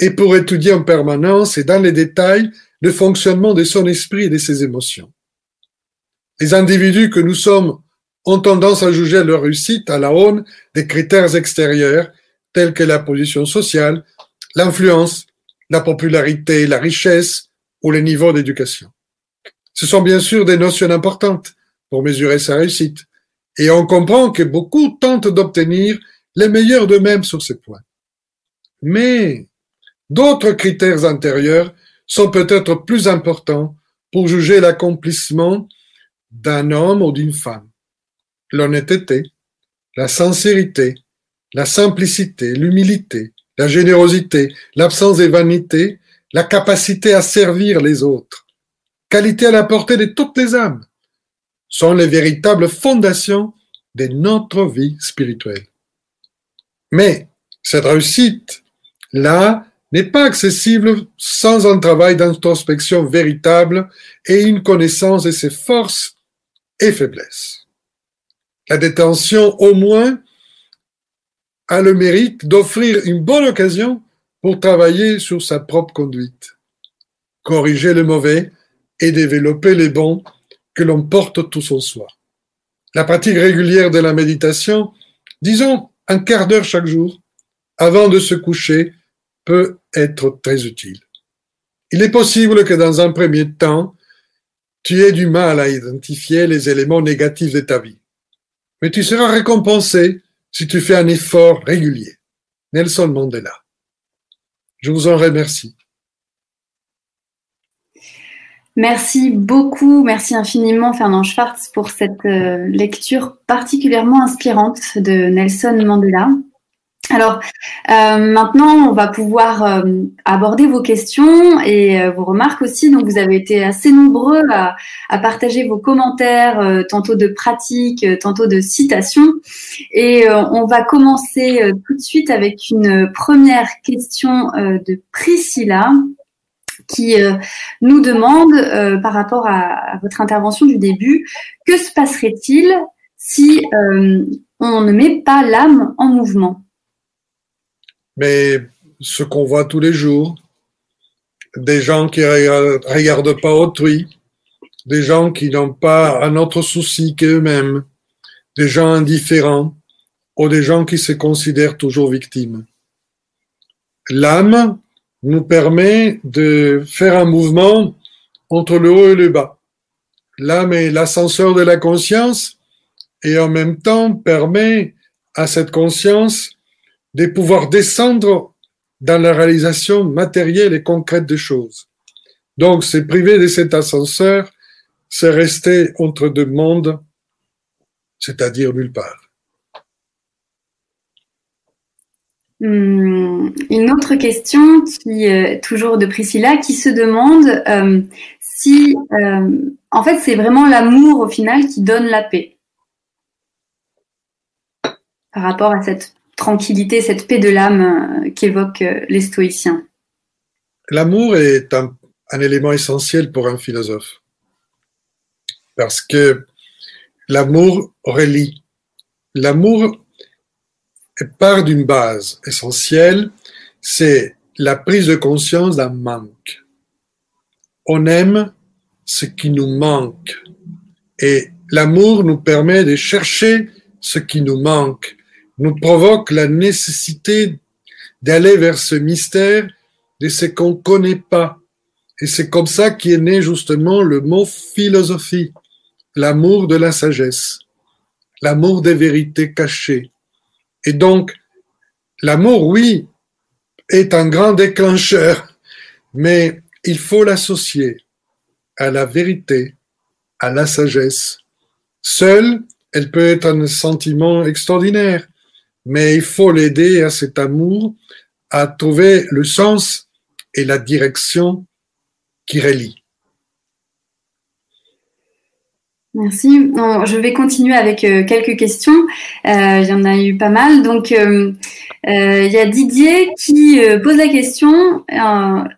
et pour étudier en permanence et dans les détails le fonctionnement de son esprit et de ses émotions. Les individus que nous sommes ont tendance à juger leur réussite à la aune des critères extérieurs tels que la position sociale, l'influence, la popularité, la richesse ou les niveaux d'éducation. Ce sont bien sûr des notions importantes pour mesurer sa réussite, et on comprend que beaucoup tentent d'obtenir les meilleurs d'eux-mêmes sur ces points. Mais d'autres critères intérieurs sont peut-être plus importants pour juger l'accomplissement d'un homme ou d'une femme. L'honnêteté, la sincérité, la simplicité, l'humilité, la générosité, l'absence de vanité, la capacité à servir les autres, qualité à la portée de toutes les âmes, sont les véritables fondations de notre vie spirituelle. Mais cette réussite-là n'est pas accessible sans un travail d'introspection véritable et une connaissance de ses forces et faiblesses. La détention, au moins, a le mérite d'offrir une bonne occasion pour travailler sur sa propre conduite, corriger le mauvais et développer les bons que l'on porte tout son soi. La pratique régulière de la méditation, disons un quart d'heure chaque jour, avant de se coucher, peut être très utile. Il est possible que dans un premier temps, tu aies du mal à identifier les éléments négatifs de ta vie. Mais tu seras récompensé si tu fais un effort régulier. Nelson Mandela. Je vous en remercie. Merci beaucoup, merci infiniment Fernand Schwartz pour cette euh, lecture particulièrement inspirante de Nelson Mandela. Alors euh, maintenant, on va pouvoir euh, aborder vos questions et vos remarques aussi. Donc vous avez été assez nombreux à, partager vos commentaires, tantôt de pratiques, tantôt de citations. Et on va commencer tout de suite avec une première question de Priscilla qui euh, nous demande, euh, par rapport à, votre intervention du début, que se passerait-il si euh, on ne met pas l'âme en mouvement? Mais ce qu'on voit tous les jours, des gens qui ne regardent pas autrui, des gens qui n'ont pas un autre souci qu'eux-mêmes, des gens indifférents ou des gens qui se considèrent toujours victimes. L'âme, nous permet de faire un mouvement entre le haut et le bas. L'âme est l'ascenseur de la conscience et en même temps permet à cette conscience de pouvoir descendre dans la réalisation matérielle et concrète des choses. Donc, c'est privé de cet ascenseur, c'est rester entre deux mondes, c'est-à-dire nulle part. Hum, une autre question qui euh, toujours de Priscilla qui se demande euh, si euh, en fait c'est vraiment l'amour au final qui donne la paix par rapport à cette tranquillité, cette paix de l'âme qu'évoquent les stoïciens. L'amour est un, un élément essentiel pour un philosophe. parce que l'amour relie. L'amour part d'une base essentielle, c'est la prise de conscience d'un manque. On aime ce qui nous manque. Et l'amour nous permet de chercher ce qui nous manque, nous provoque la nécessité d'aller vers ce mystère de ce qu'on ne connaît pas. Et c'est comme ça qu'est né justement le mot philosophie, l'amour de la sagesse, l'amour des vérités cachées. Et donc, l'amour, oui, est un grand déclencheur, mais il faut l'associer à la vérité, à la sagesse. Seule, elle peut être un sentiment extraordinaire, mais il faut l'aider à cet amour à trouver le sens et la direction qui relie. Merci. Je vais continuer avec euh, quelques questions. Euh, il y en a eu pas mal. Donc, euh, il y a Didier qui pose la question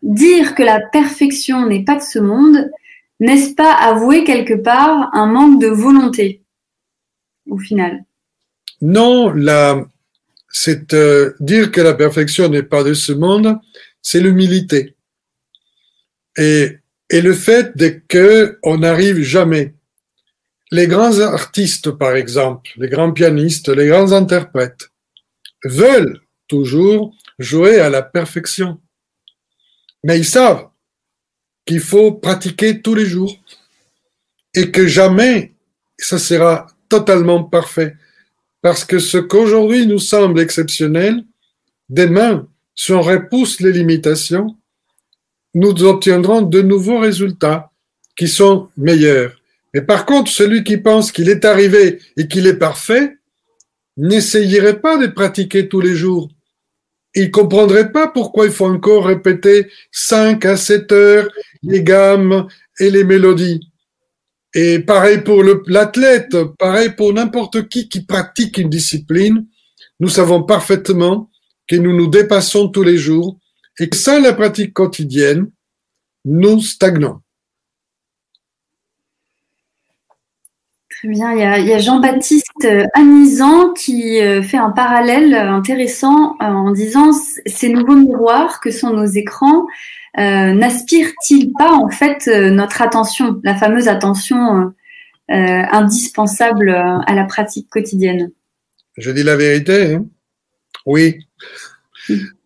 dire que la perfection n'est pas de ce monde, n'est-ce pas avouer quelque part un manque de volonté au final? Non, c'est dire que la perfection n'est pas de ce monde, c'est l'humilité. Et, et le fait de que on n'arrive jamais les grands artistes, par exemple, les grands pianistes, les grands interprètes, veulent toujours jouer à la perfection. Mais ils savent qu'il faut pratiquer tous les jours et que jamais ça sera totalement parfait. Parce que ce qu'aujourd'hui nous semble exceptionnel, demain, si on repousse les limitations, nous obtiendrons de nouveaux résultats qui sont meilleurs. Mais par contre, celui qui pense qu'il est arrivé et qu'il est parfait, n'essayerait pas de pratiquer tous les jours. Il comprendrait pas pourquoi il faut encore répéter 5 à 7 heures les gammes et les mélodies. Et pareil pour l'athlète, pareil pour n'importe qui qui pratique une discipline, nous savons parfaitement que nous nous dépassons tous les jours et que sans la pratique quotidienne, nous stagnons. Très bien. Il y a, Jean-Baptiste euh, Anisant qui euh, fait un parallèle intéressant euh, en disant ces nouveaux miroirs que sont nos écrans n'aspirent-ils pas en fait notre attention, la fameuse attention indispensable à la pratique quotidienne? Je dis la vérité. Hein. oui.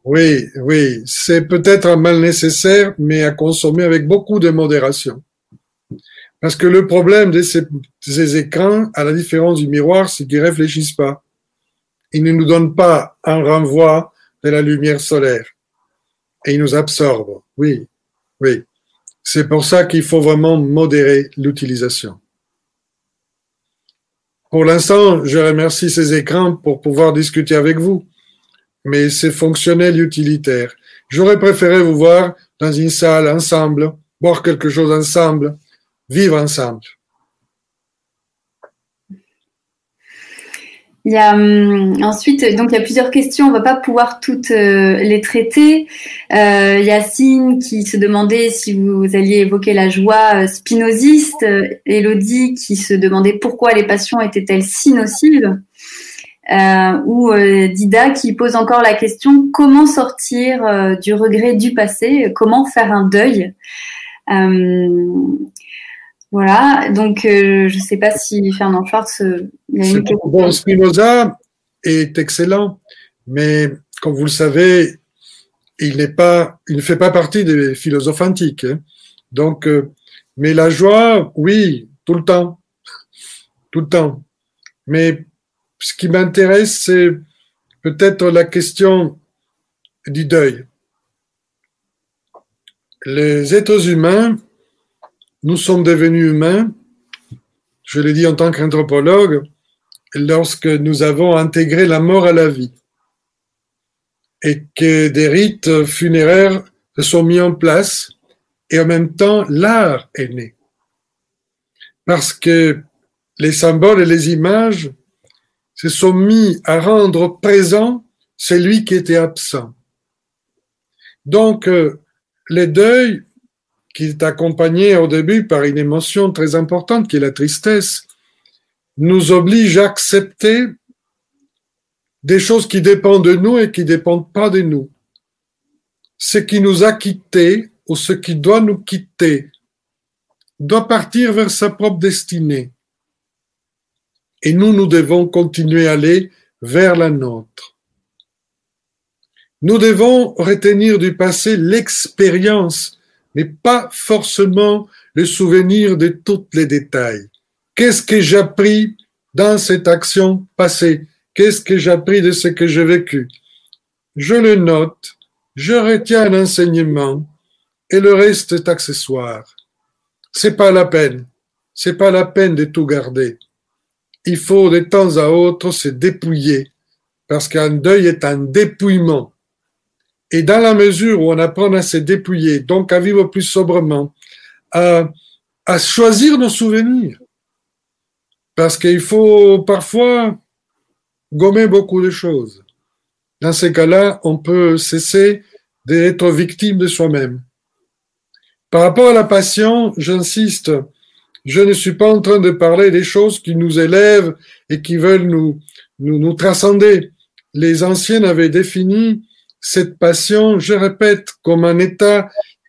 Oui, oui. C'est peut-être un mal nécessaire, mais à consommer avec beaucoup de modération. Parce que le problème de ces, écrans, à la différence du miroir, c'est qu'ils réfléchissent pas. Ils ne nous donnent pas un renvoi de la lumière solaire. Et ils nous absorbent. Oui, oui. C'est pour ça qu'il faut vraiment modérer l'utilisation. Pour l'instant, je remercie ces écrans pour pouvoir discuter avec vous, mais c'est fonctionnel utilitaire. J'aurais préféré vous voir dans une salle ensemble, boire quelque chose ensemble, vivre ensemble. Il y a hum, ensuite donc il y a plusieurs questions, on va pas pouvoir toutes euh, les traiter. Euh, Yacine qui se demandait si vous alliez évoquer la joie euh, spinoziste, Elodie qui se demandait pourquoi les passions étaient-elles si nocives, ou Dida qui pose encore la question comment sortir du regret du passé, comment faire un deuil. Voilà, donc euh, je ne sais pas si Fernand Schwartz. Euh, bon, Spinoza est excellent, mais comme vous le savez, il n'est pas, il ne fait pas partie des philosophes antiques. Hein. Donc, euh, mais la joie, oui, tout le temps, tout le temps. Mais ce qui m'intéresse, c'est peut-être la question du deuil. Les êtres humains nous sommes devenus humains, je l'ai dit en tant qu'anthropologue, lorsque nous avons intégré la mort à la vie et que des rites funéraires se sont mis en place et en même temps l'art est né. Parce que les symboles et les images se sont mis à rendre présent celui qui était absent. Donc, euh, les deuils qui est accompagné au début par une émotion très importante qui est la tristesse, nous oblige à accepter des choses qui dépendent de nous et qui ne dépendent pas de nous. Ce qui nous a quittés ou ce qui doit nous quitter doit partir vers sa propre destinée. Et nous, nous devons continuer à aller vers la nôtre. Nous devons retenir du passé l'expérience, mais pas forcément le souvenir de tous les détails. Qu'est-ce que j'ai appris dans cette action passée? Qu'est-ce que j'ai appris de ce que j'ai vécu? Je le note, je retiens un enseignement et le reste est accessoire. C'est pas la peine. C'est pas la peine de tout garder. Il faut de temps à autre se dépouiller parce qu'un deuil est un dépouillement. Et dans la mesure où on apprend à se dépouiller, donc à vivre plus sobrement, à, choisir nos souvenirs, parce qu'il faut parfois gommer beaucoup de choses. Dans ces cas-là, on peut cesser d'être victime de soi-même. Par rapport à la passion, j'insiste, je ne suis pas en train de parler des choses qui nous élèvent et qui veulent nous, nous, nous transcender. Les anciens avaient défini cette passion, je répète, comme un état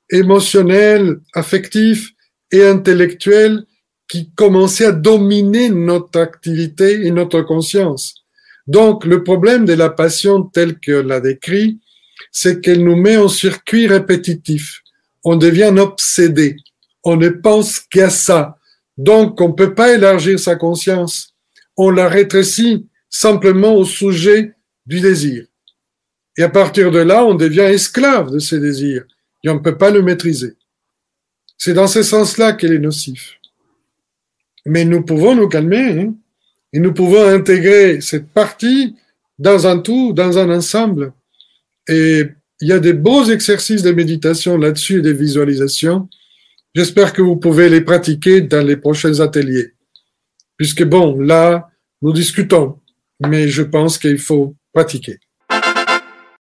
émotionnel, affectif et intellectuel qui commençait à dominer notre activité et notre conscience. Donc, le problème de la passion telle que l'a décrit, c'est qu'elle nous met en circuit répétitif. On devient obsédé. On ne pense qu'à ça. Donc, on ne peut pas élargir sa conscience. On la rétrécit simplement au sujet du désir. Et à partir de là, on devient esclave de ses désirs et on ne peut pas le maîtriser. C'est dans ce sens-là qu'il est nocif. Mais nous pouvons nous calmer hein, et nous pouvons intégrer cette partie dans un tout, dans un ensemble. Et il y a des beaux exercices de méditation là-dessus et des visualisations. J'espère que vous pouvez les pratiquer dans les prochains ateliers. Puisque bon, là, nous discutons, mais je pense qu'il faut pratiquer.